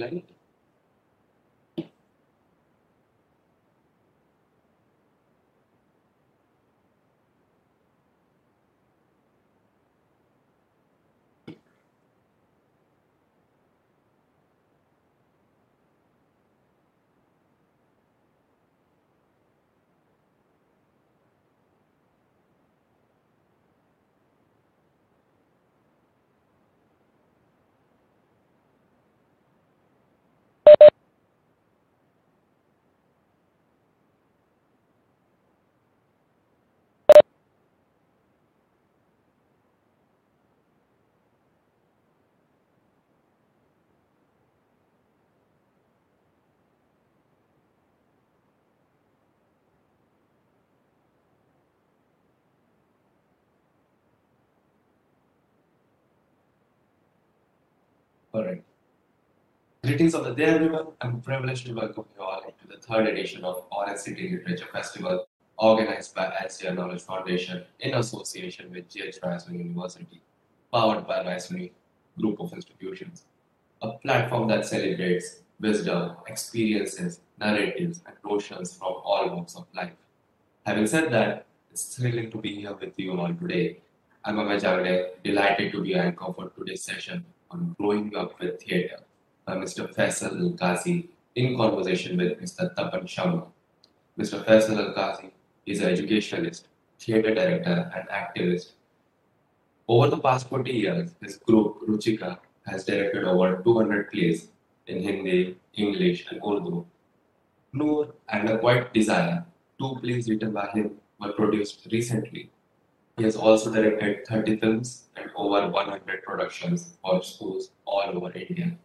Uh, Greetings of the day, everyone. I'm privileged to welcome you all into the third edition of Orange City Literature Festival, organized by SDR Knowledge Foundation in association with GH Raisoni University, powered by Raisoni Group of Institutions, a platform that celebrates wisdom, experiences, narratives, and notions from all walks of life. Having said that, it's thrilling to be here with you all today. I'm Amay Jagde, delighted to be anchor for today's session on growing up with theatre by Mr. Feisal Alkazi in conversation with Mr. Tapan Sharma. Mr. Feisal Alkazi is an educationalist, theatre director, and activist. Over the past 40 years, his group Ruchika has directed over 200 plays in Hindi, English, and Urdu. Noor and A Quiet Desire, two plays written by him, were produced recently he has also directed 30 films and over 100 productions for schools all over India.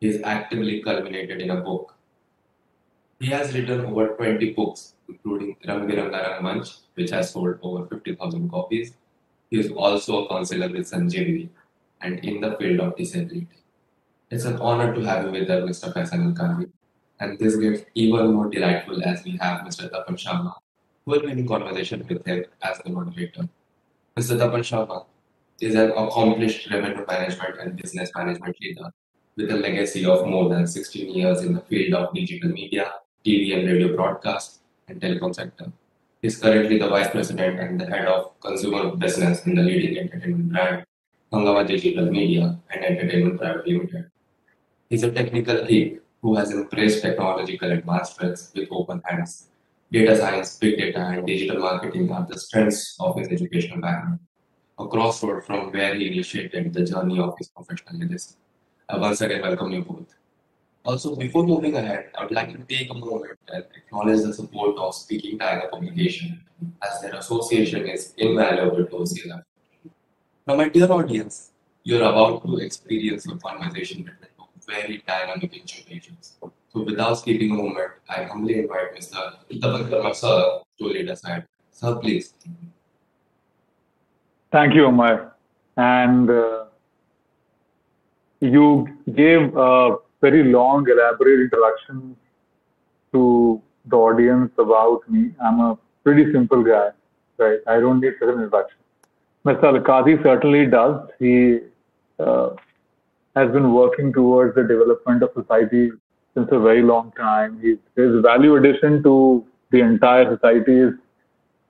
He is actively culminated in a book. He has written over 20 books, including Rang Rangmanch, which has sold over 50,000 copies. He is also a counselor with Sanjeevani and in the field of disability. It's an honor to have you with us, Mr. Feisal Alkazi. And this gets even more delightful as we have Mr. Tapan Sharma, who will be in conversation with him as the moderator. Mr. Tapan Sharma is an accomplished revenue management and business management leader with a legacy of more than 16 years in the field of digital media, TV and radio broadcast, and telecom sector. He is currently the vice president and the head of consumer business in the leading entertainment brand, Hungama Digital Media and Entertainment Private Limited. He is a technical geek who has embraced technological advancements with open hands Data science, big data, and digital marketing are the strengths of his educational background, a crossroad from where he initiated the journey of his professional legacy. I once again welcome you both. Also, before moving ahead, I would like to take a moment and acknowledge the support of Speaking Tiger Publication, as their association is invaluable to OCLF. Now, my dear audience, you're about to experience a conversation between two very dynamic institutions so without skipping a moment, I humbly invite Mr. Tapan sir to lead us ahead. Sir, please. Thank you, Omar. And uh, you gave a very long, elaborate introduction to the audience about me. I'm a pretty simple guy, right? I don't need such an introduction. Mr. Alkazi certainly does. He uh, has been working towards the development of society since a very long time. His, his value addition to the entire society is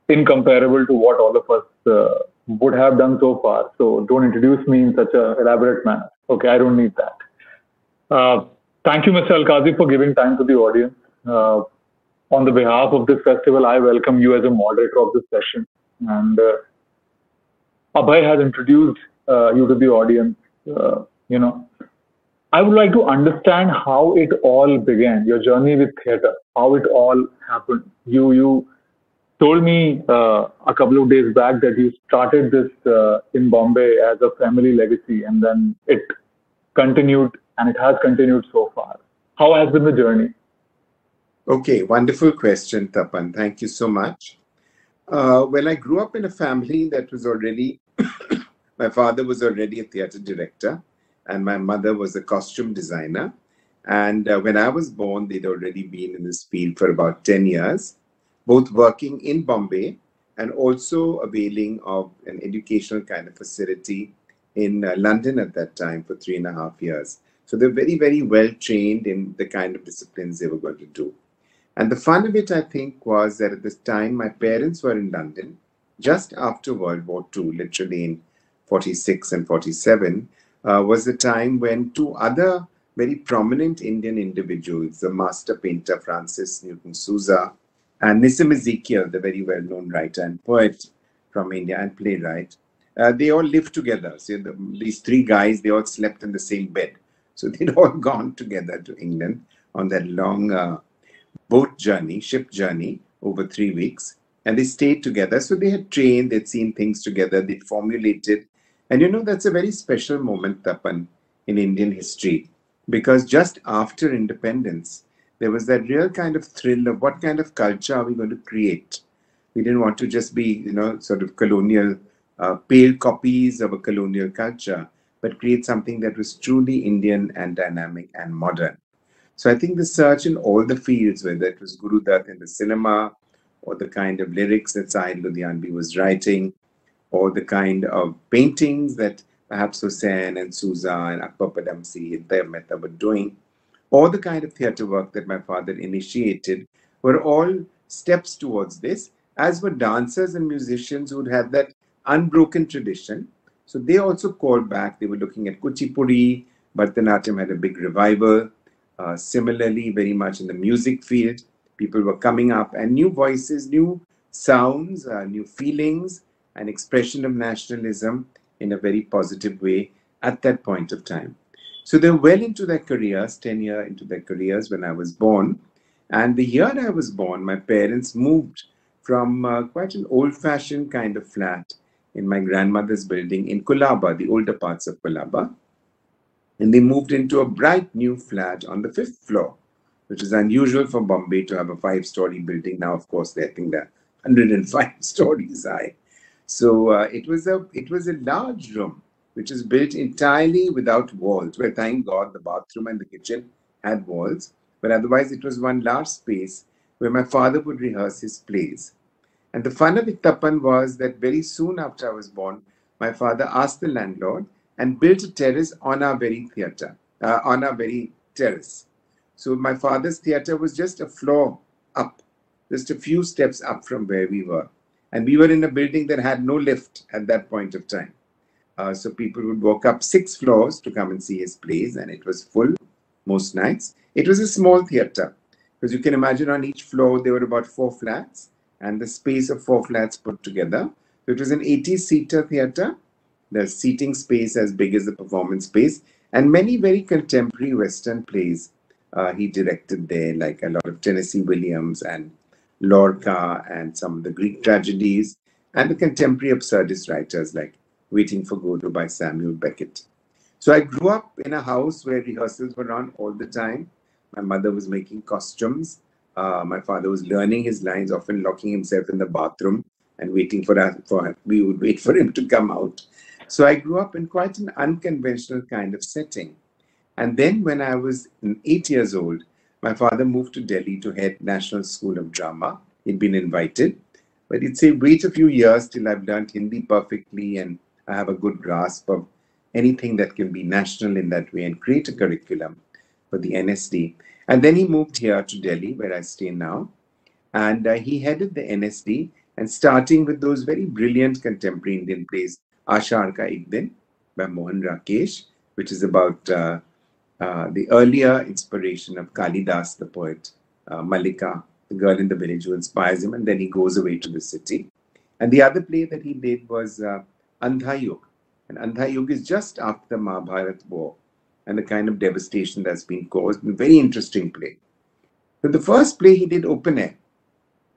incomparable to what all of us uh, would have done so far. So don't introduce me in such an elaborate manner. Okay, I don't need that. Uh, thank you, Mr. Alkazi, for giving time to the audience. Uh, on the behalf of this festival, I welcome you as a moderator of this session. And uh, Abhay has introduced uh, you to the audience. Uh, you know, I would like to understand how it all began, your journey with theater, how it all happened. You you told me uh, a couple of days back that you started this uh, in Bombay as a family legacy, and then it continued, and it has continued so far. How has been the journey? Okay, wonderful question, Tapan. Thank you so much. Uh, well, I grew up in a family that was already, my father was already a theater director and my mother was a costume designer. And uh, when I was born, they'd already been in this field for about 10 years, both working in Bombay and also availing of an educational kind of facility in uh, London at that time for three and a half years. So they're very, very well trained in the kind of disciplines they were going to do. And the fun of it, I think, was that at this time my parents were in London just after World War II, literally in 46 and 47, uh, was the time when two other very prominent Indian individuals, the master painter Francis Newton Souza and Nissim Ezekiel, the very well known writer and poet from India and playwright, uh, they all lived together. So the, these three guys, they all slept in the same bed. So they'd all gone together to England on that long uh, boat journey, ship journey over three weeks. And they stayed together. So they had trained, they'd seen things together, they'd formulated. And you know, that's a very special moment, Tapan, in Indian history. Because just after independence, there was that real kind of thrill of what kind of culture are we going to create? We didn't want to just be, you know, sort of colonial, uh, pale copies of a colonial culture, but create something that was truly Indian and dynamic and modern. So I think the search in all the fields, whether it was Guru Dutt in the cinema, or the kind of lyrics that Sahir Ludhianvi was writing, or the kind of paintings that perhaps Husain and Souza and Akbar Padamsee and Tyeb were doing, or the kind of theatre work that my father initiated, were all steps towards this, as were dancers and musicians who had that unbroken tradition. So they also called back. They were looking at Kuchipudi, Bharatanatyam had a big revival. Uh, similarly, very much in the music field, people were coming up and new voices, new sounds, uh, new feelings, and expression of nationalism in a very positive way at that point of time. So they're well into their careers, 10 years into their careers when I was born. And the year I was born, my parents moved from uh, quite an old fashioned kind of flat in my grandmother's building in Colaba, the older parts of Colaba. And they moved into a bright new flat on the fifth floor, which is unusual for Bombay to have a five story building. Now, of course, they think they're 105 stories high. So uh, it was a it was a large room which is built entirely without walls. Well, thank God the bathroom and the kitchen had walls, but otherwise it was one large space where my father would rehearse his plays. And the fun of it, Tapan, was that very soon after I was born, my father asked the landlord and built a terrace on our very theatre, uh, on our very terrace. So my father's theatre was just a floor up, just a few steps up from where we were. And we were in a building that had no lift at that point of time. Uh, so people would walk up six floors to come and see his plays, and it was full most nights. It was a small theatre because you can imagine on each floor there were about four flats and the space of four flats put together. So it was an 80 seater theatre, the seating space as big as the performance space, and many very contemporary Western plays uh, he directed there, like a lot of Tennessee Williams and Lorca and some of the Greek tragedies, and the contemporary absurdist writers like Waiting for Godot by Samuel Beckett. So I grew up in a house where rehearsals were on all the time. My mother was making costumes. Uh, my father was learning his lines, often locking himself in the bathroom and waiting for us. For we would wait for him to come out. So I grew up in quite an unconventional kind of setting. And then when I was eight years old, my father moved to Delhi to head National School of Drama. He'd been invited, but he'd say, wait a few years till I've learned Hindi perfectly and I have a good grasp of anything that can be national in that way and create a curriculum for the NSD. And then he moved here to Delhi, where I stay now. And uh, he headed the NSD and starting with those very brilliant contemporary Indian plays, Ashar Ka by Mohan Rakesh, which is about uh, uh, the earlier inspiration of Kalidas, the poet, uh, Malika, the girl in the village who inspires him, and then he goes away to the city. And the other play that he did was uh, And Andha is just after the Mahabharat war and the kind of devastation that's been caused. A very interesting play. So the first play he did open air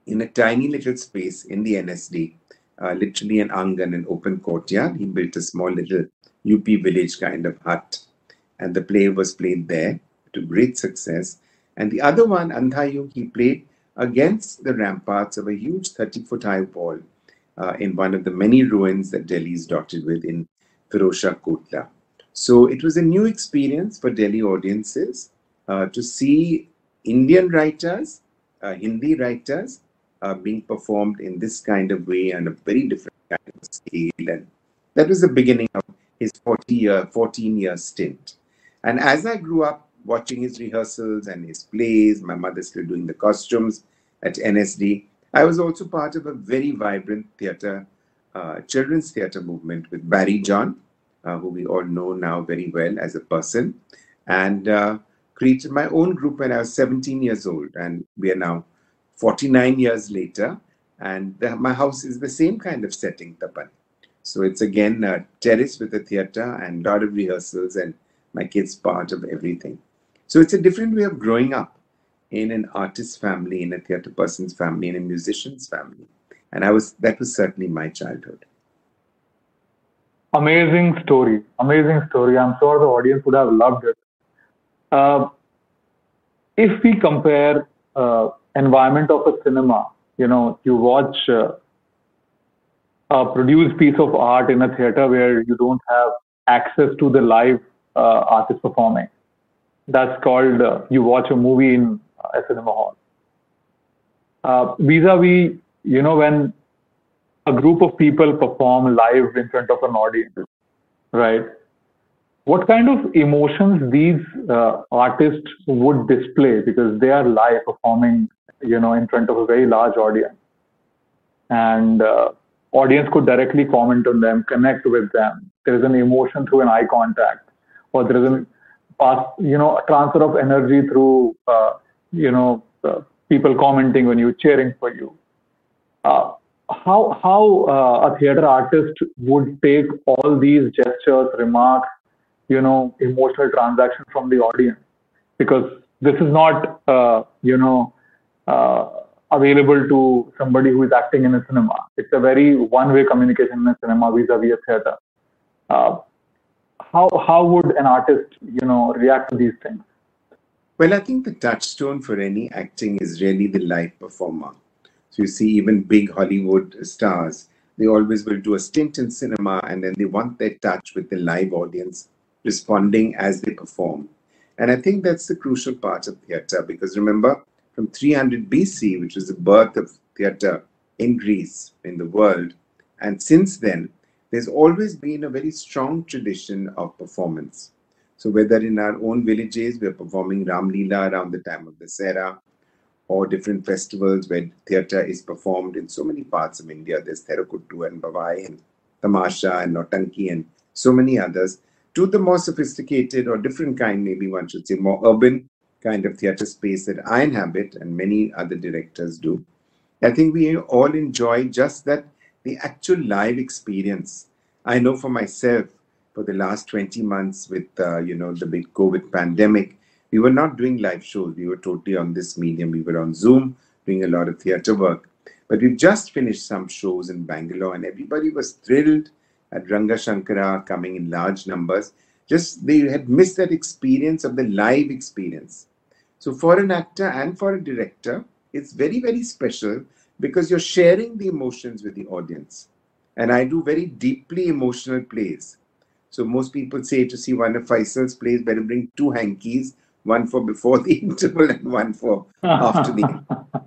in a tiny little space in the NSD, uh, literally an angan, an open courtyard. He built a small little UP village kind of hut. And the play was played there to great success. And the other one, Andha he played against the ramparts of a huge 30 foot high wall uh, in one of the many ruins that Delhi is dotted with in Firozshah Kotla. So it was a new experience for Delhi audiences uh, to see Indian writers, uh, Hindi writers, uh, being performed in this kind of way and a very different kind of scale. And that was the beginning of his 40 year, 14 year stint. And as I grew up watching his rehearsals and his plays, my mother still doing the costumes at NSD, I was also part of a very vibrant theatre, uh, children's theatre movement with Barry John, uh, who we all know now very well as a person, and uh, created my own group when I was 17 years old. And we are now 49 years later, and the, my house is the same kind of setting, Tapan. So it's again a terrace with a theatre and a lot of rehearsals, and my kids part of everything. So it's a different way of growing up in an artist's family, in a theatre person's family, in a musician's family. And I was that was certainly my childhood. Amazing story. Amazing story. I'm sure the audience would have loved it. Uh, if we compare uh, environment of a cinema, you know, you watch uh, a produced piece of art in a theater where you don't have access to the live uh, artist performing. That's called uh, you watch a movie in a cinema hall. Uh, vis-a-vis, you know, when a group of people perform live in front of an audience, right? What kind of emotions these uh, artists would display because they are live performing, you know, in front of a very large audience, and uh, audience could directly comment on them, connect with them. There is an emotion through an eye contact, or there is a you know, a transfer of energy through, uh, you know, uh, people commenting when you cheering for you. Uh, how how uh, a theater artist would take all these gestures, remarks, you know, emotional transaction from the audience, because this is not, uh, you know, uh, available to somebody who is acting in a cinema. It's a very one-way communication in a cinema vis-a-vis a theater. How how would an artist, you know, react to these things? Well, I think the touchstone for any acting is really the live performer. So you see, even big Hollywood stars, they always will do a stint in cinema and then they want their touch with the live audience responding as they perform. And I think that's the crucial part of theatre because remember, from 300 BC, which was the birth of theatre in Greece, in the world, and since then, there's always been a very strong tradition of performance. So whether in our own villages, we're performing Ram Leela around the time of Dussehra, or different festivals where theatre is performed in so many parts of India. There's Therukoothu and Bhavai and Tamasha and Nautanki and so many others, to the more sophisticated or different kind, maybe one should say, more urban kind of theatre space that I inhabit and many other directors do. I think we all enjoy just that the actual live experience. I know for myself, for the last 20 months with, uh, you know, the big COVID pandemic, we were not doing live shows. We were totally on this medium. We were on Zoom doing a lot of theatre work. But we've just finished some shows in Bangalore and everybody was thrilled at Ranga Shankara coming in large numbers. Just they had missed that experience of the live experience. So for an actor and for a director, it's very, very special because you're sharing the emotions with the audience. And I do very deeply emotional plays. So most people say to see one of Feisal's plays, better bring two hankies, one for before the interval and one for after the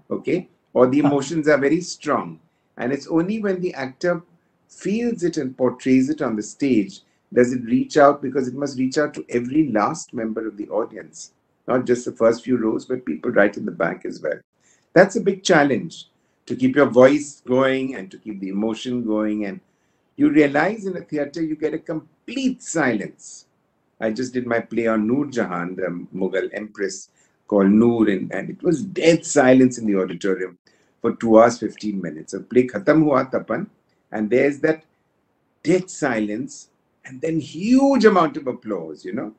okay? Or the emotions are very strong. And it's only when the actor feels it and portrays it on the stage does it reach out because it must reach out to every last member of the audience, not just the first few rows, but people right in the back as well. That's a big challenge to keep your voice going and to keep the emotion going. And you realize in a theater, you get a complete silence. I just did my play on Noor Jahan, the Mughal empress called Noor, and, and it was dead silence in the auditorium for two hours, 15 minutes. A play khatam hua tapan, and there's that dead silence and then huge amount of applause, you know.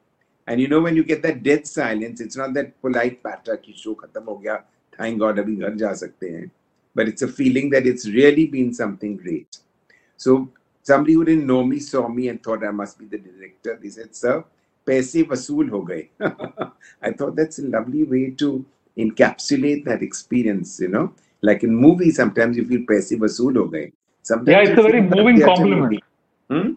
And you know, when you get that dead silence, it's not that polite patter ki show khatam ho gaya, thank God abhi ghar ja sakte hain but it's a feeling that it's really been something great. So somebody who didn't know me saw me and thought I must be the director. They said, sir, paise vasool ho gaye. I thought that's a lovely way to encapsulate that experience, you know. Like in movies, sometimes you feel paise vasool ho gaye. Sometimes yeah, it's a very moving compliment. Hmm?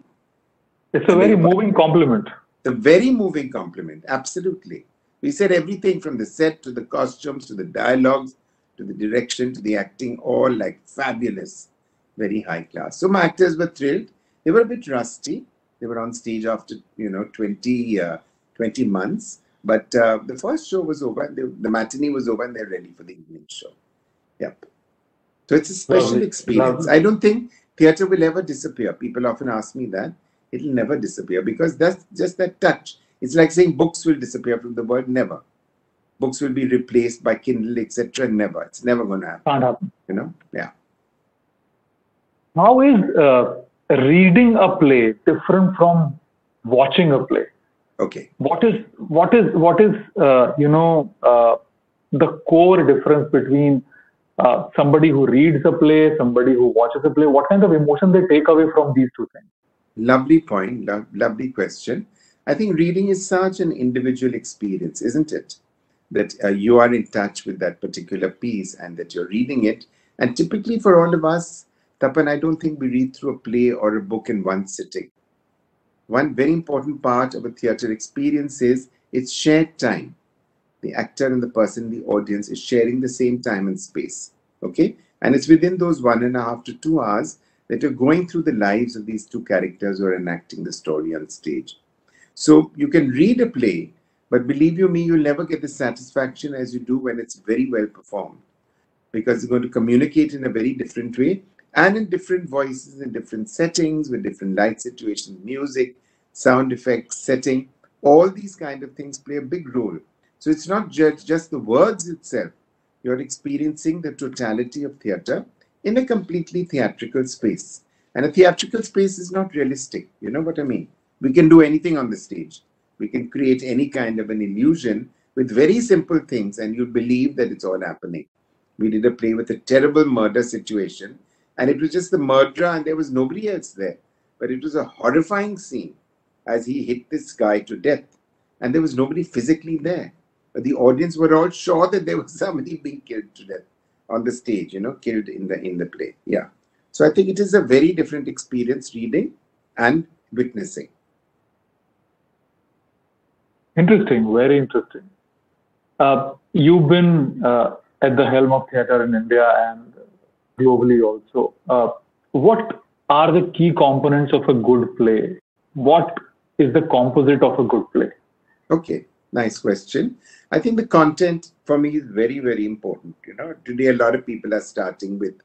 It's a very moving compliment. It's a very moving compliment, absolutely. We said everything from the set to the costumes to the dialogues to the direction, to the acting, all like fabulous, very high class. So my actors were thrilled. They were a bit rusty. They were on stage after, you know, 20, uh, 20 months. But uh, the first show was over, and the, the matinee was over, and they're ready for the evening show. Yep. So it's a special experience. I don't think theatre will ever disappear. People often ask me that. It'll never disappear because that's just that touch. It's like saying books will disappear from the world. Never. Books will be replaced by Kindle, etc. Never. It's never going to happen. Can't happen. You know? Yeah. How is uh, reading a play different from watching a play? Okay. What is what is what is uh, you know uh, the core difference between uh, somebody who reads a play, somebody who watches a play? What kind of emotion they take away from these two things? Lovely point. Lo- lovely question. I think reading is such an individual experience, isn't it? That uh, you are in touch with that particular piece and that you're reading it. And typically, for all of us, Tapan, I don't think we read through a play or a book in one sitting. One very important part of a theatre experience is it's shared time. The actor and the person in the audience is sharing the same time and space. Okay? And it's within those one and a half to two hours that you're going through the lives of these two characters who are enacting the story on stage. So you can read a play, but believe you me, you'll never get the satisfaction as you do when it's very well performed. Because you're going to communicate in a very different way and in different voices, in different settings, with different light situations, music, sound effects, setting. All these kind of things play a big role. So it's not just, just the words itself. You're experiencing the totality of theatre in a completely theatrical space. And a theatrical space is not realistic. You know what I mean? We can do anything on the stage. We can create any kind of an illusion with very simple things, and you'll believe that it's all happening. We did a play with a terrible murder situation, and it was just the murderer, and there was nobody else there. But it was a horrifying scene as he hit this guy to death, and there was nobody physically there. But the audience were all sure that there was somebody being killed to death on the stage, you know, killed in the in the play. Yeah. So I think it is a very different experience reading and witnessing. Interesting, very interesting. Uh, you've been uh, at the helm of theatre in India and globally also. Uh, what are the key components of a good play? What is the composite of a good play? Okay, nice question. I think the content for me is very, very important. You know, today a lot of people are starting with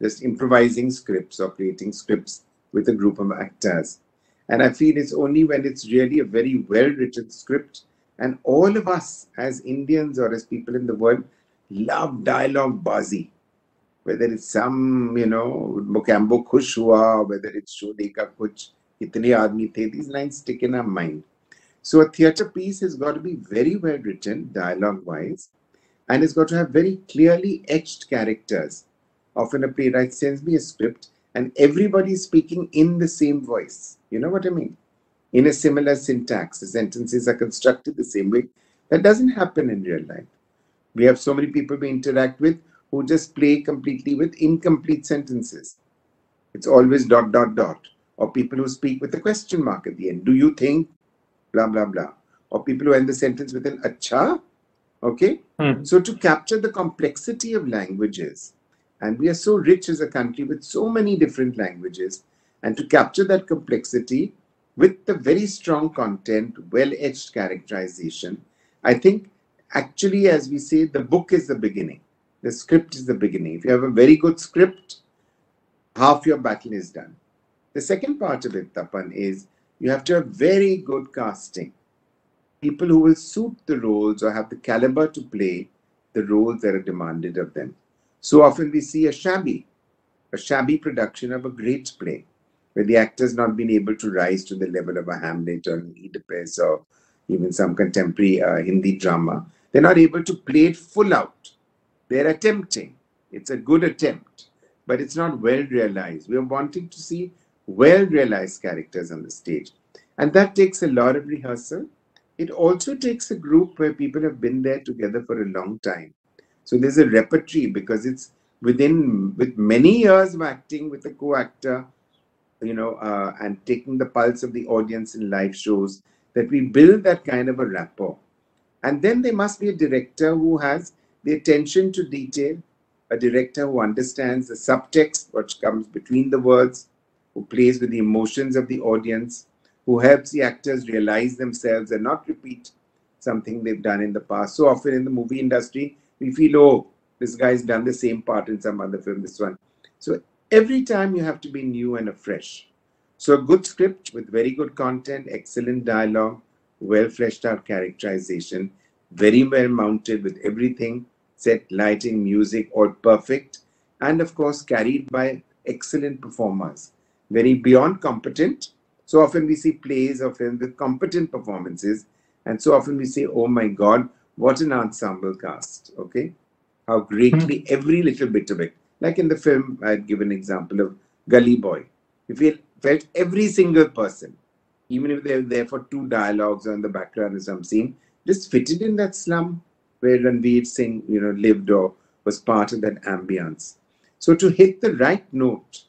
just improvising scripts or creating scripts with a group of actors. And I feel it's only when it's really a very well written script, and all of us as Indians or as people in the world love dialogue bazi. Whether it's some, you know, Mogambo Khush whether it's Sholay Ka Kuch, Itne Aadmi The, these lines stick in our mind. So a theatre piece has got to be very well written, dialogue wise, and it's got to have very clearly etched characters. Often a playwright sends me a script and everybody is speaking in the same voice. You know what I mean? In a similar syntax, the sentences are constructed the same way. That doesn't happen in real life. We have so many people we interact with who just play completely with incomplete sentences. It's always dot, dot, dot. Or people who speak with a question mark at the end. Do you think? Blah, blah, blah. Or people who end the sentence with an acha. Okay? Hmm. So to capture the complexity of languages, and we are so rich as a country with so many different languages, and to capture that complexity with the very strong content, well edged characterization, I think actually, as we say, the book is the beginning. The script is the beginning. If you have a very good script, half your battle is done. The second part of it, Tapan, is you have to have very good casting. People who will suit the roles or have the caliber to play the roles that are demanded of them. So often we see a shabby, a shabby production of a great play, where the actor's not been able to rise to the level of a Hamlet or an Oedipus or even some contemporary uh, Hindi drama. They're not able to play it full out. They're attempting. It's a good attempt, but it's not well realized. We're wanting to see well realized characters on the stage. And that takes a lot of rehearsal. It also takes a group where people have been there together for a long time. So there's a repertory because it's within with many years of acting with a co-actor, you know, uh, and taking the pulse of the audience in live shows that we build that kind of a rapport. And then there must be a director who has the attention to detail, a director who understands the subtext, what comes between the words, who plays with the emotions of the audience, who helps the actors realize themselves and not repeat something they've done in the past. So often in the movie industry, we feel, oh, this guy's done the same part in some other film, this one. So every time you have to be new and afresh. So a good script with very good content, excellent dialogue, well fleshed out characterization, very well mounted with everything, set, lighting, music, all perfect, and of course carried by excellent performers. Very beyond competent. So often we see plays of him with competent performances, and so often we say, oh my God, what an ensemble cast. Okay. How greatly mm-hmm. every little bit of it. Like in the film, I'd give an example of Gully Boy. You feel felt every single person, even if they're there for two dialogues or in the background or some scene, just fitted in that slum where Ranveer Singh, you know, lived or was part of that ambience. So to hit the right note,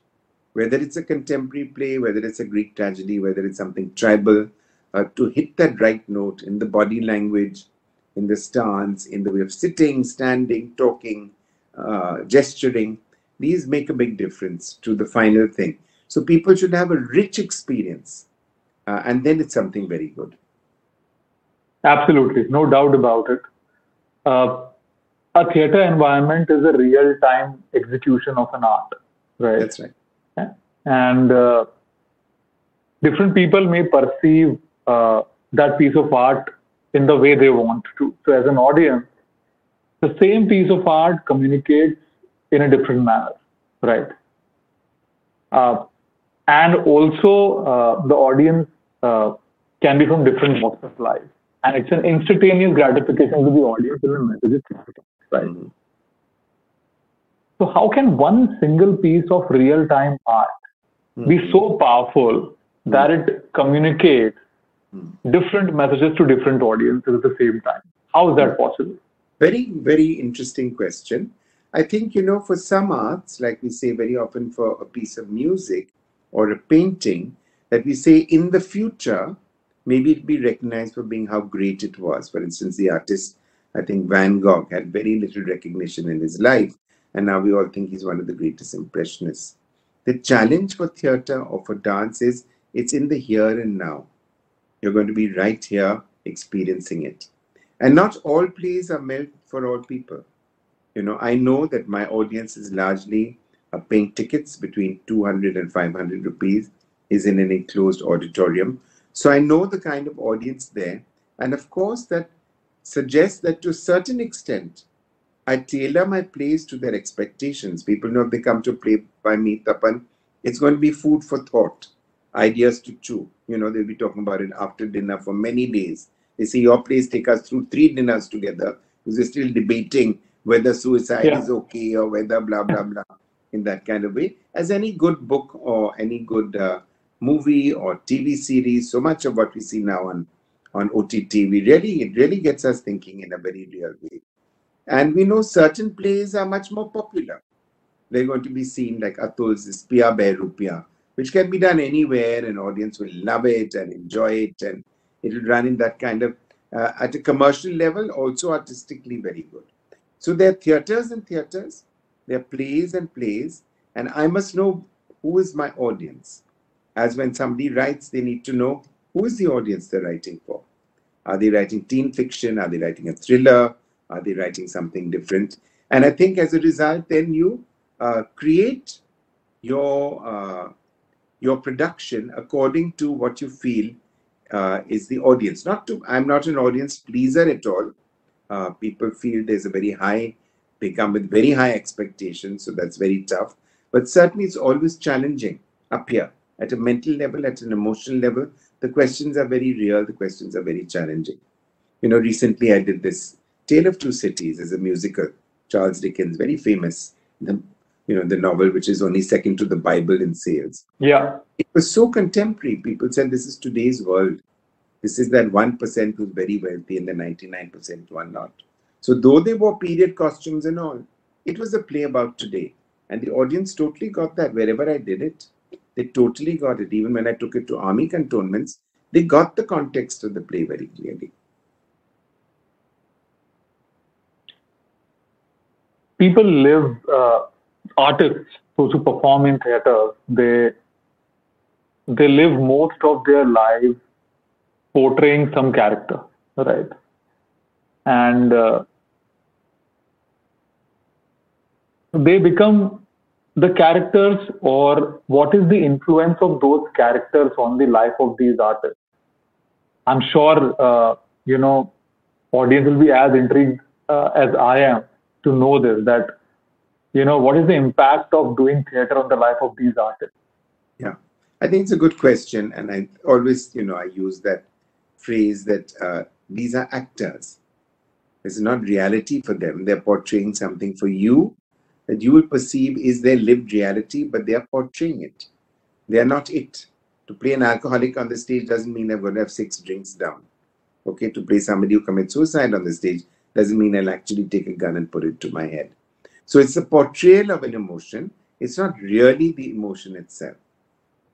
whether it's a contemporary play, whether it's a Greek tragedy, whether it's something tribal, uh, to hit that right note in the body language, in the stance, in the way of sitting, standing, talking, uh, gesturing, these make a big difference to the final thing. So people should have a rich experience, uh, and then it's something very good. Absolutely, no doubt about it. Uh, a theater environment is a real time execution of an art, right? That's right. And uh, different people may perceive uh, that piece of art in the way they want to. So, as an audience, the same piece of art communicates in a different manner, right? Uh, and also, uh, the audience uh, can be from different walks of life, and it's an instantaneous gratification to the audience when the message is right? Mm-hmm. So, how can one single piece of real time art mm-hmm. be so powerful that it communicates mm-hmm. Different messages to different audiences at the same time? How is that mm-hmm. possible? Very, very interesting question. I think, you know, for some arts, like we say very often for a piece of music or a painting, that we say in the future, maybe it be recognized for being how great it was. For instance, the artist I think Van Gogh had very little recognition in his life, and now we all think he's one of the greatest impressionists. The challenge for theater or for dance is it's in the here and now. You're going to be right here experiencing it. And not all plays are meant for all people. You know, I know that my audience is largely uh, paying tickets between 200 and 500 rupees, is in an enclosed auditorium. So I know the kind of audience there. And of course, that suggests that to a certain extent, I tailor my plays to their expectations. People know if they come to play by me, Tapan, it's going to be food for thought, ideas to chew. You know, they'll be talking about it after dinner for many days. They say your plays take us through three dinners together because we're still debating whether suicide yeah. is okay or whether blah, blah, blah, in that kind of way. As any good book or any good uh, movie or TV series, so much of what we see now on on OTT, we really it really gets us thinking in a very real way. And we know certain plays are much more popular. They're going to be seen like Atul's Piya Behrupiya, which can be done anywhere, and audience will love it and enjoy it, and it will run in that kind of uh, at a commercial level, also artistically very good. So there are theaters and theaters, there are plays and plays, and I must know who is my audience. As when somebody writes, they need to know who is the audience they're writing for? Are they writing teen fiction? Are they writing a thriller? Are they writing something different? And I think as a result, then you uh, create your uh, your production according to what you feel uh, is the audience. Not to I'm not an audience pleaser at all. Uh, people feel there's a very high, they come with very high expectations, so that's very tough. But certainly, it's always challenging up here at a mental level, at an emotional level, the questions are very real, the questions are very challenging. You know, recently I did this Tale of Two Cities as a musical, Charles Dickens, very famous, the, you know, the novel which is only second to the Bible in sales. Yeah. It was so contemporary. People said this is today's world. This is that 1% who's very wealthy and the 99% who are not. So though they wore period costumes and all, it was a play about today. And the audience totally got that wherever I did it. They totally got it. Even when I took it to army cantonments, they got the context of the play very clearly. People live, uh, artists, those who perform in theater, they they live most of their lives portraying some character, right? And uh, they become the characters or what is the influence of those characters on the life of these artists i'm sure uh, you know audience will be as intrigued uh, as i am to know this that you know what is the impact of doing theater on the life of these artists yeah i think it's a good question and i always you know i use that phrase that uh, these are actors it's not reality for them they're portraying something for you that you will perceive is their lived reality, but they are portraying it. They are not it. To play an alcoholic on the stage doesn't mean I'm going to have six drinks down. Okay, to play somebody who commits suicide on the stage doesn't mean I'll actually take a gun and put it to my head. So it's a portrayal of an emotion. It's not really the emotion itself.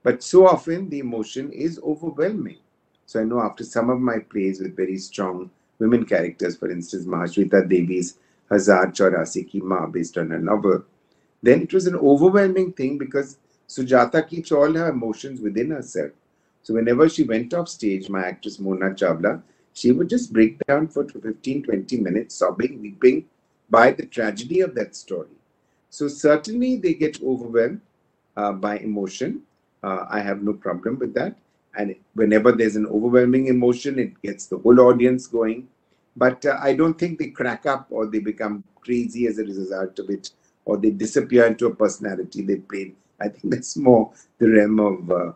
But so often the emotion is overwhelming. So I know after some of my plays with very strong women characters, for instance, Mahasweta Devi's Hazar Chaurasi Ki Ma based on a novel. Then it was an overwhelming thing because Sujata keeps all her emotions within herself. So whenever she went off stage, my actress Mona Chawla, she would just break down for 15, 20 minutes, sobbing, weeping by the tragedy of that story. So certainly they get overwhelmed uh, by emotion. Uh, I have no problem with that. And whenever there's an overwhelming emotion, it gets the whole audience going. But uh, I don't think they crack up or they become crazy as a result of it or they disappear into a personality they played. I think that's more the realm of, uh,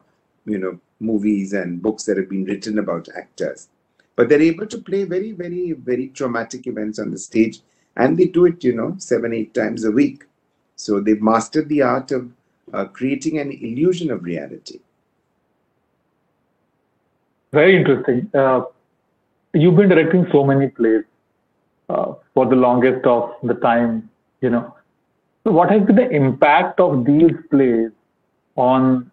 you know, movies and books that have been written about actors. But they're able to play very, very, very traumatic events on the stage. And they do it, you know, seven, eight times a week. So they've mastered the art of uh, creating an illusion of reality. Very interesting. Uh, you've been directing so many plays uh, for the longest of the time, you know. So what has been the impact of these plays on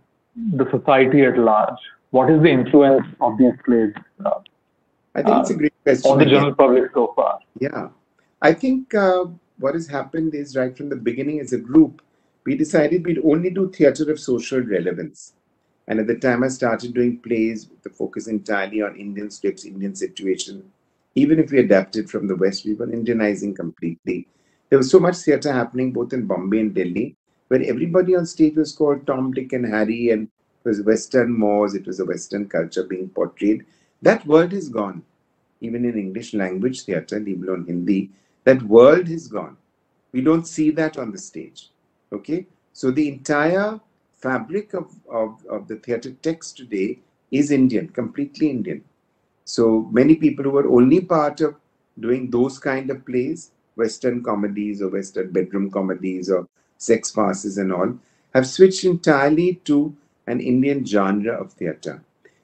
the society at large? What is the influence of these plays? Uh, I think it's a great question. On the general public so far. Yeah. I think uh, what has happened is right from the beginning as a group, we decided we'd only do theatre of social relevance. And at the time, I started doing plays with the focus entirely on Indian scripts, Indian situation. Even if we adapted from the West, we were Indianizing completely. There was so much theatre happening both in Bombay and Delhi, where everybody on stage was called Tom, Dick, and Harry, and it was Western mores, it was a Western culture being portrayed. That world is gone. Even in English language theatre, leave alone Hindi, that world is gone. We don't see that on the stage. Okay? So the entire fabric of, of, of the theatre text today is Indian, completely Indian. So many people who were only part of doing those kind of plays, Western comedies or Western bedroom comedies or sex farces and all, have switched entirely to an Indian genre of theatre.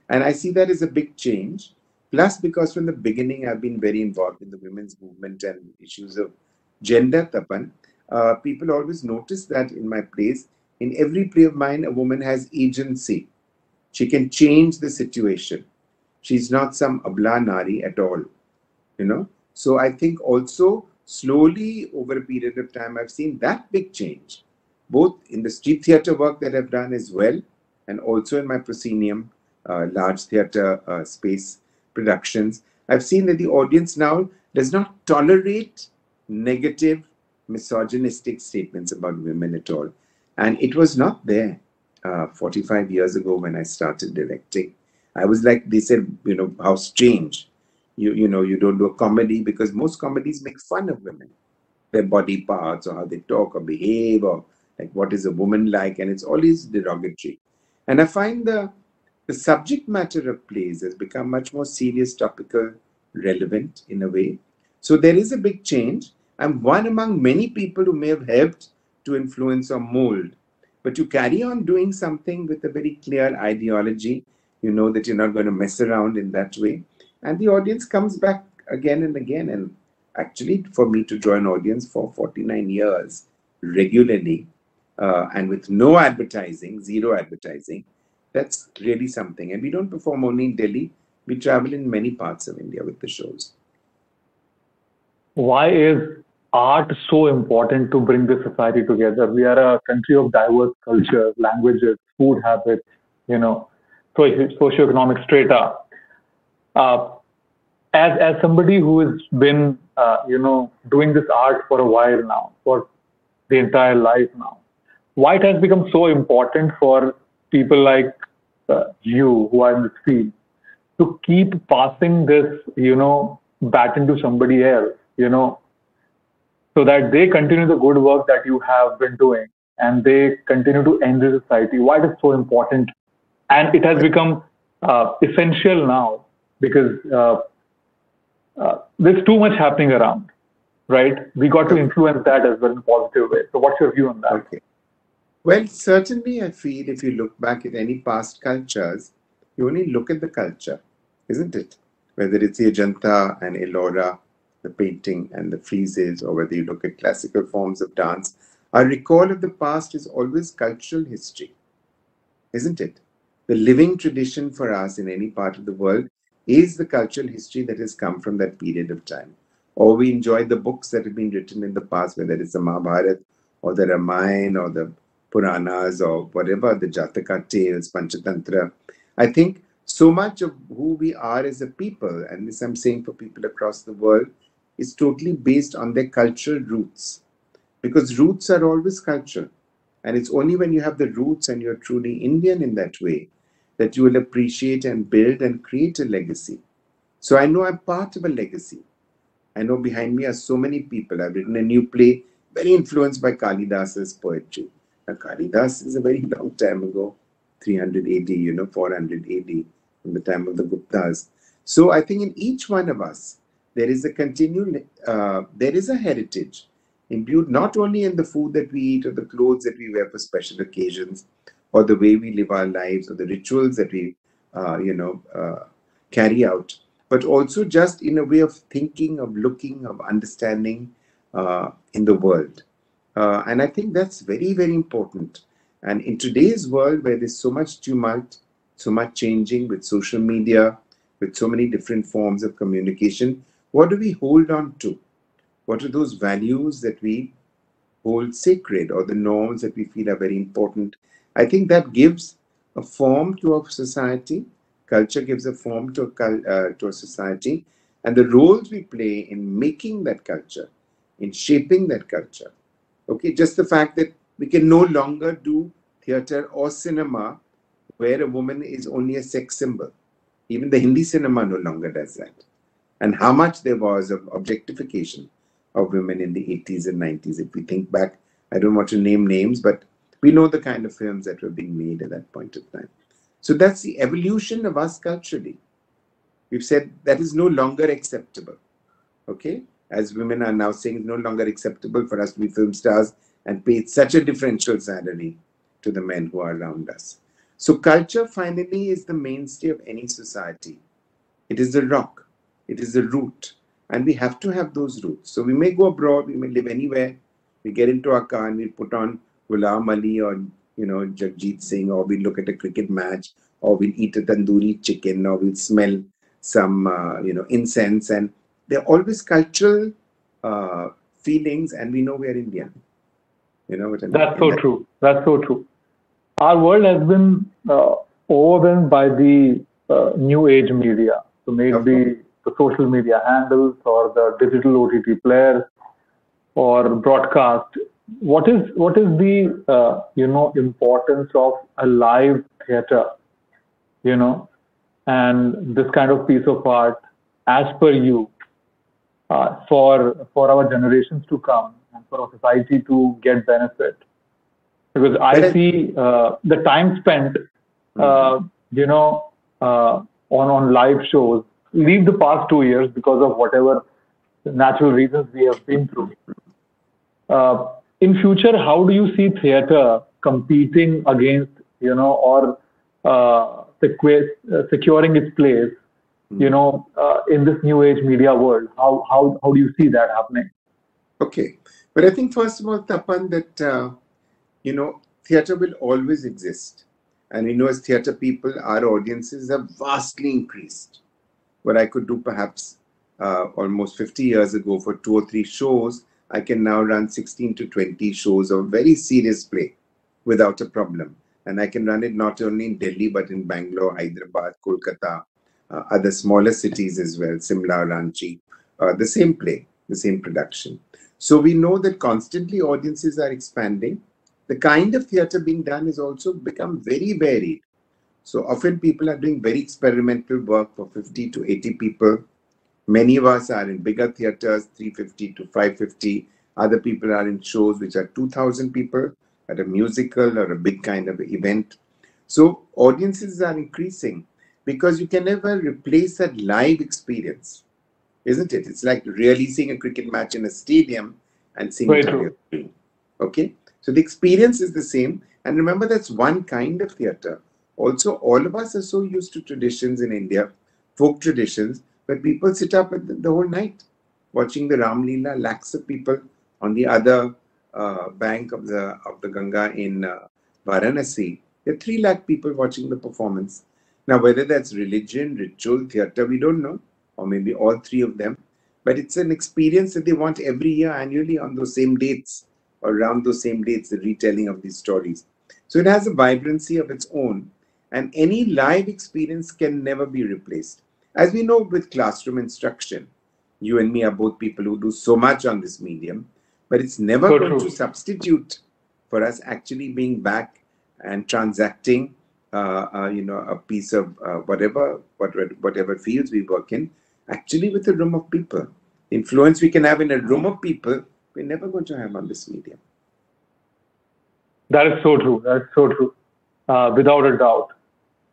And I see that as a big change. Plus, because from the beginning I've been very involved in the women's movement and issues of gender, Tapan, uh, people always notice that in my plays in every play of mine, a woman has agency. She can change the situation. She's not some abla nari at all, you know. So I think also slowly over a period of time, I've seen that big change, both in the street theatre work that I've done as well, and also in my proscenium, uh, large theatre uh, space productions. I've seen that the audience now does not tolerate negative, misogynistic statements about women at all. And it was not there uh, 45 years ago when I started directing. I was like, they said, you know, how strange. You, you know, you don't do a comedy because most comedies make fun of women, their body parts or how they talk or behave or like what is a woman like. And it's always derogatory. And I find the, the subject matter of plays has become much more serious, topical, relevant in a way. So there is a big change. I'm one among many people who may have helped to influence or mold. But you carry on doing something with a very clear ideology. You know that you're not going to mess around in that way. And the audience comes back again and again. And actually, for me to draw an audience for 49 years regularly uh, and with no advertising, zero advertising, that's really something. And we don't perform only in Delhi, we travel in many parts of India with the shows. Why is art so important to bring the society together. We are a country of diverse culture, languages, food habits, you know, socioeconomic strata. Uh, as as somebody who has been, uh, you know, doing this art for a while now, for the entire life now, why it has become so important for people like uh, you who are in this field to keep passing this, you know, baton to somebody else, you know, so that they continue the good work that you have been doing and they continue to enrich society. Why it is so important? And it has become uh, essential now because uh, uh, there's too much happening around, right? We got to influence that as well in a positive way. So, what's your view on that? Okay. Well, certainly, I feel if you look back at any past cultures, you only look at the culture, isn't it? Whether it's the Ajanta and Ellora, the painting and the friezes, or whether you look at classical forms of dance, our recall of the past is always cultural history, isn't it? The living tradition for us in any part of the world is the cultural history that has come from that period of time. Or we enjoy the books that have been written in the past, whether it's the Mahabharata or the Ramayana or the Puranas or whatever, the Jataka tales, Panchatantra. I think so much of who we are as a people, and this I'm saying for people across the world, is totally based on their cultural roots. Because roots are always cultural. And it's only when you have the roots and you're truly Indian in that way that you will appreciate and build and create a legacy. So I know I'm part of a legacy. I know behind me are so many people. I've written a new play very influenced by Kalidas's poetry. Kalidas is a very long time ago, 300 AD, you know, 400 AD, from the time of the Guptas. So I think in each one of us, there is a continual, uh, there is a heritage imbued not only in the food that we eat or the clothes that we wear for special occasions, or the way we live our lives or the rituals that we uh, you know uh, carry out but also just in a way of thinking of looking of understanding uh, in the world uh, and i think that's very very important and in today's world where there's so much tumult so much changing with social media with so many different forms of communication what do we hold on to what are those values that we hold sacred or the norms that we feel are very important I think that gives a form to a society. Culture gives a form to a, uh, to a society. And the roles we play in making that culture, in shaping that culture. Okay, just the fact that we can no longer do theater or cinema where a woman is only a sex symbol. Even the Hindi cinema no longer does that. And how much there was of objectification of women in the 80s and 90s. If we think back, I don't want to name names, but we know the kind of films that were being made at that point of time. So that's the evolution of us culturally. We've said that is no longer acceptable. Okay? As women are now saying, it's no longer acceptable for us to be film stars and pay such a differential salary to the men who are around us. So, culture finally is the mainstay of any society. It is the rock, it is the root, and we have to have those roots. So, we may go abroad, we may live anywhere, we get into our car and we put on Ghulam Ali or you know Jagjit Singh, or we look at a cricket match, or we'll eat a tandoori chicken, or we'll smell some uh, you know incense, and they're always cultural uh, feelings, and we know we're Indian. You know what I mean? That's so that, true. That's so true. Our world has been uh, overwhelmed by the uh, new age media. So maybe the social media handles or the digital OTT players or broadcast what is what is the uh, you know importance of a live theater you know and this kind of piece of art as per you uh, for for our generations to come and for our society to get benefit because i see uh, the time spent uh, mm-hmm. you know uh, on on live shows leave the past two years because of whatever natural reasons we have been through uh, in future, how do you see theater competing against, you know, or uh, uh securing its place. You know, uh, in this new age media world? How, how, how do you see that happening? Okay. But I think, first of all, Tapan, that, uh, you know, theater will always exist. And we know as theater people, our audiences have vastly increased. What I could do perhaps uh, almost 50 years ago for two or three shows, I can now run 16 to 20 shows of very serious play without a problem. and I can run it not only in Delhi but in Bangalore, Hyderabad, Kolkata, other smaller cities as well, Simla, Ranchi, uh, the same play, the same production. So we know that constantly audiences are expanding. The kind of theatre being done is also become very varied. So often people are doing very experimental work for 50 to 80 people. Many of us are in bigger theatres, 350 to 550. Other people are in shows which are 2,000 people at a musical or a big kind of event. So audiences are increasing because you can never replace that live experience, isn't it? It's like really seeing a cricket match in a stadium and seeing Very it on your screen. Okay, so the experience is the same, and remember that's one kind of theatre. Also, all of us are so used to traditions in India, folk traditions, where people sit up the, the whole night watching the Ram Leela, lakhs of people on the other uh, bank of the of the Ganga in uh, Varanasi. There are three lakh people watching the performance. Now, whether that's religion, ritual, theatre, we don't know, or maybe all three of them. But it's an experience that they want every year, annually, on those same dates or around those same dates, the retelling of these stories. So it has a vibrancy of its own, and any live experience can never be replaced. As we know with classroom instruction, you and me are both people who do so much on this medium, but it's never So going true. to substitute for us actually being back and transacting, you know, a piece of uh, whatever, whatever, fields we work in, actually with a room of people. Influence we can have in a room of people, we're never going to have on this medium. That is so true. That is so true. Uh, without a doubt.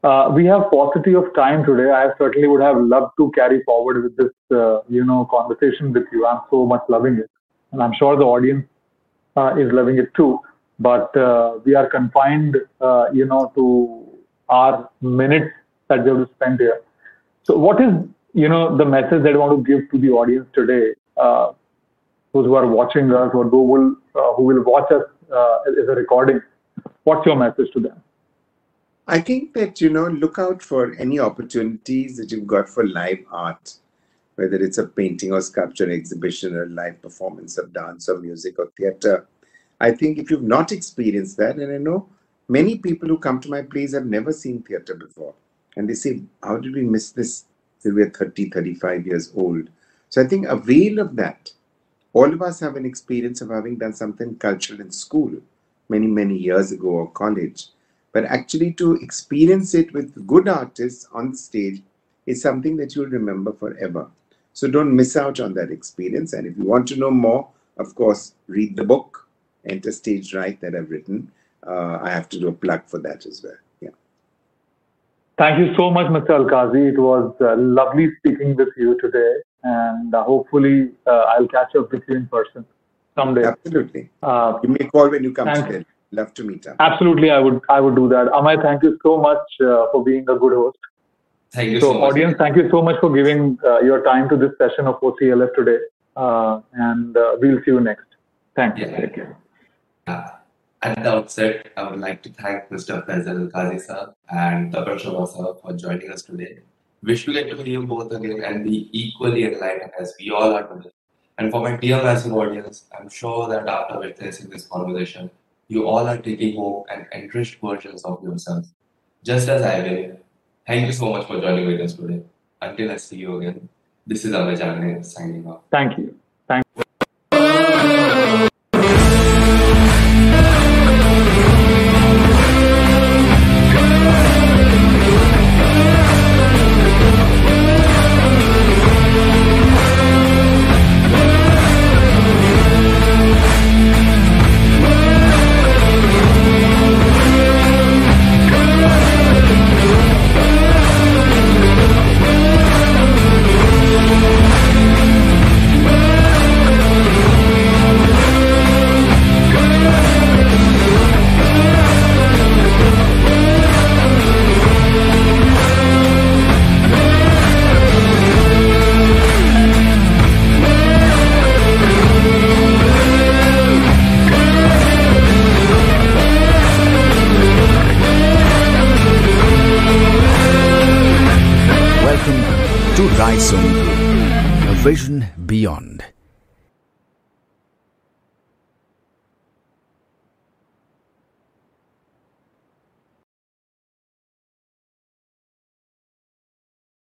Uh, we have paucity of time today. I certainly would have loved to carry forward with this, uh, you know, conversation with you. I'm so much loving it, and I'm sure the audience uh, is loving it too. But uh, we are confined, uh, you know, to our minutes that we have to spend here. So, what is, you know, the message that you want to give to the audience today? Uh, those who are watching us or who will, uh, who will watch us uh, as a recording, what's your message to them? I think that, you know, look out for any opportunities that you've got for live art, whether it's a painting or sculpture exhibition or live performance of dance or music or theater. I think if you've not experienced that, and I know many people who come to my plays have never seen theater before, and they say, How did we miss this till we're 30, 35 years old? So I think avail of that. All of us have an experience of having done something cultural in school many, many years ago or college. But actually, to experience it with good artists on the stage is something that you'll remember forever. So don't miss out on that experience. And if you want to know more, of course, read the book, Enter Stage Right, that I've written. Uh, I have to do a plug for that as well. Yeah. Thank you so much, Mr. Alkazi. It was uh, lovely speaking with you today, and uh, hopefully, uh, I'll catch up with you in person someday. Absolutely. Uh, Give me a call when you come to Delhi. Love to meet up. absolutely, I would I would do that. Amay, thank you so much uh, for being a good host. Thank you So, so much. audience, thank you so much for giving uh, your time to this session of OCLF today, uh, and uh, we'll see you next. Thanks. Yeah. Take care. Uh, At the outset, I would like to thank Mr. Feisal Alkazi sir and Tapan Sharma sir for joining us today. Wish to get to know you both again and be equally enlightened as we all are today. And for my dear massive audience, I'm sure that after witnessing this conversation, you all are taking home an enriched versions of yourselves, just as I will. Thank you so much for joining with us today. Until I see you again, this is Amay Jane signing off. Thank you. Thank. Welcome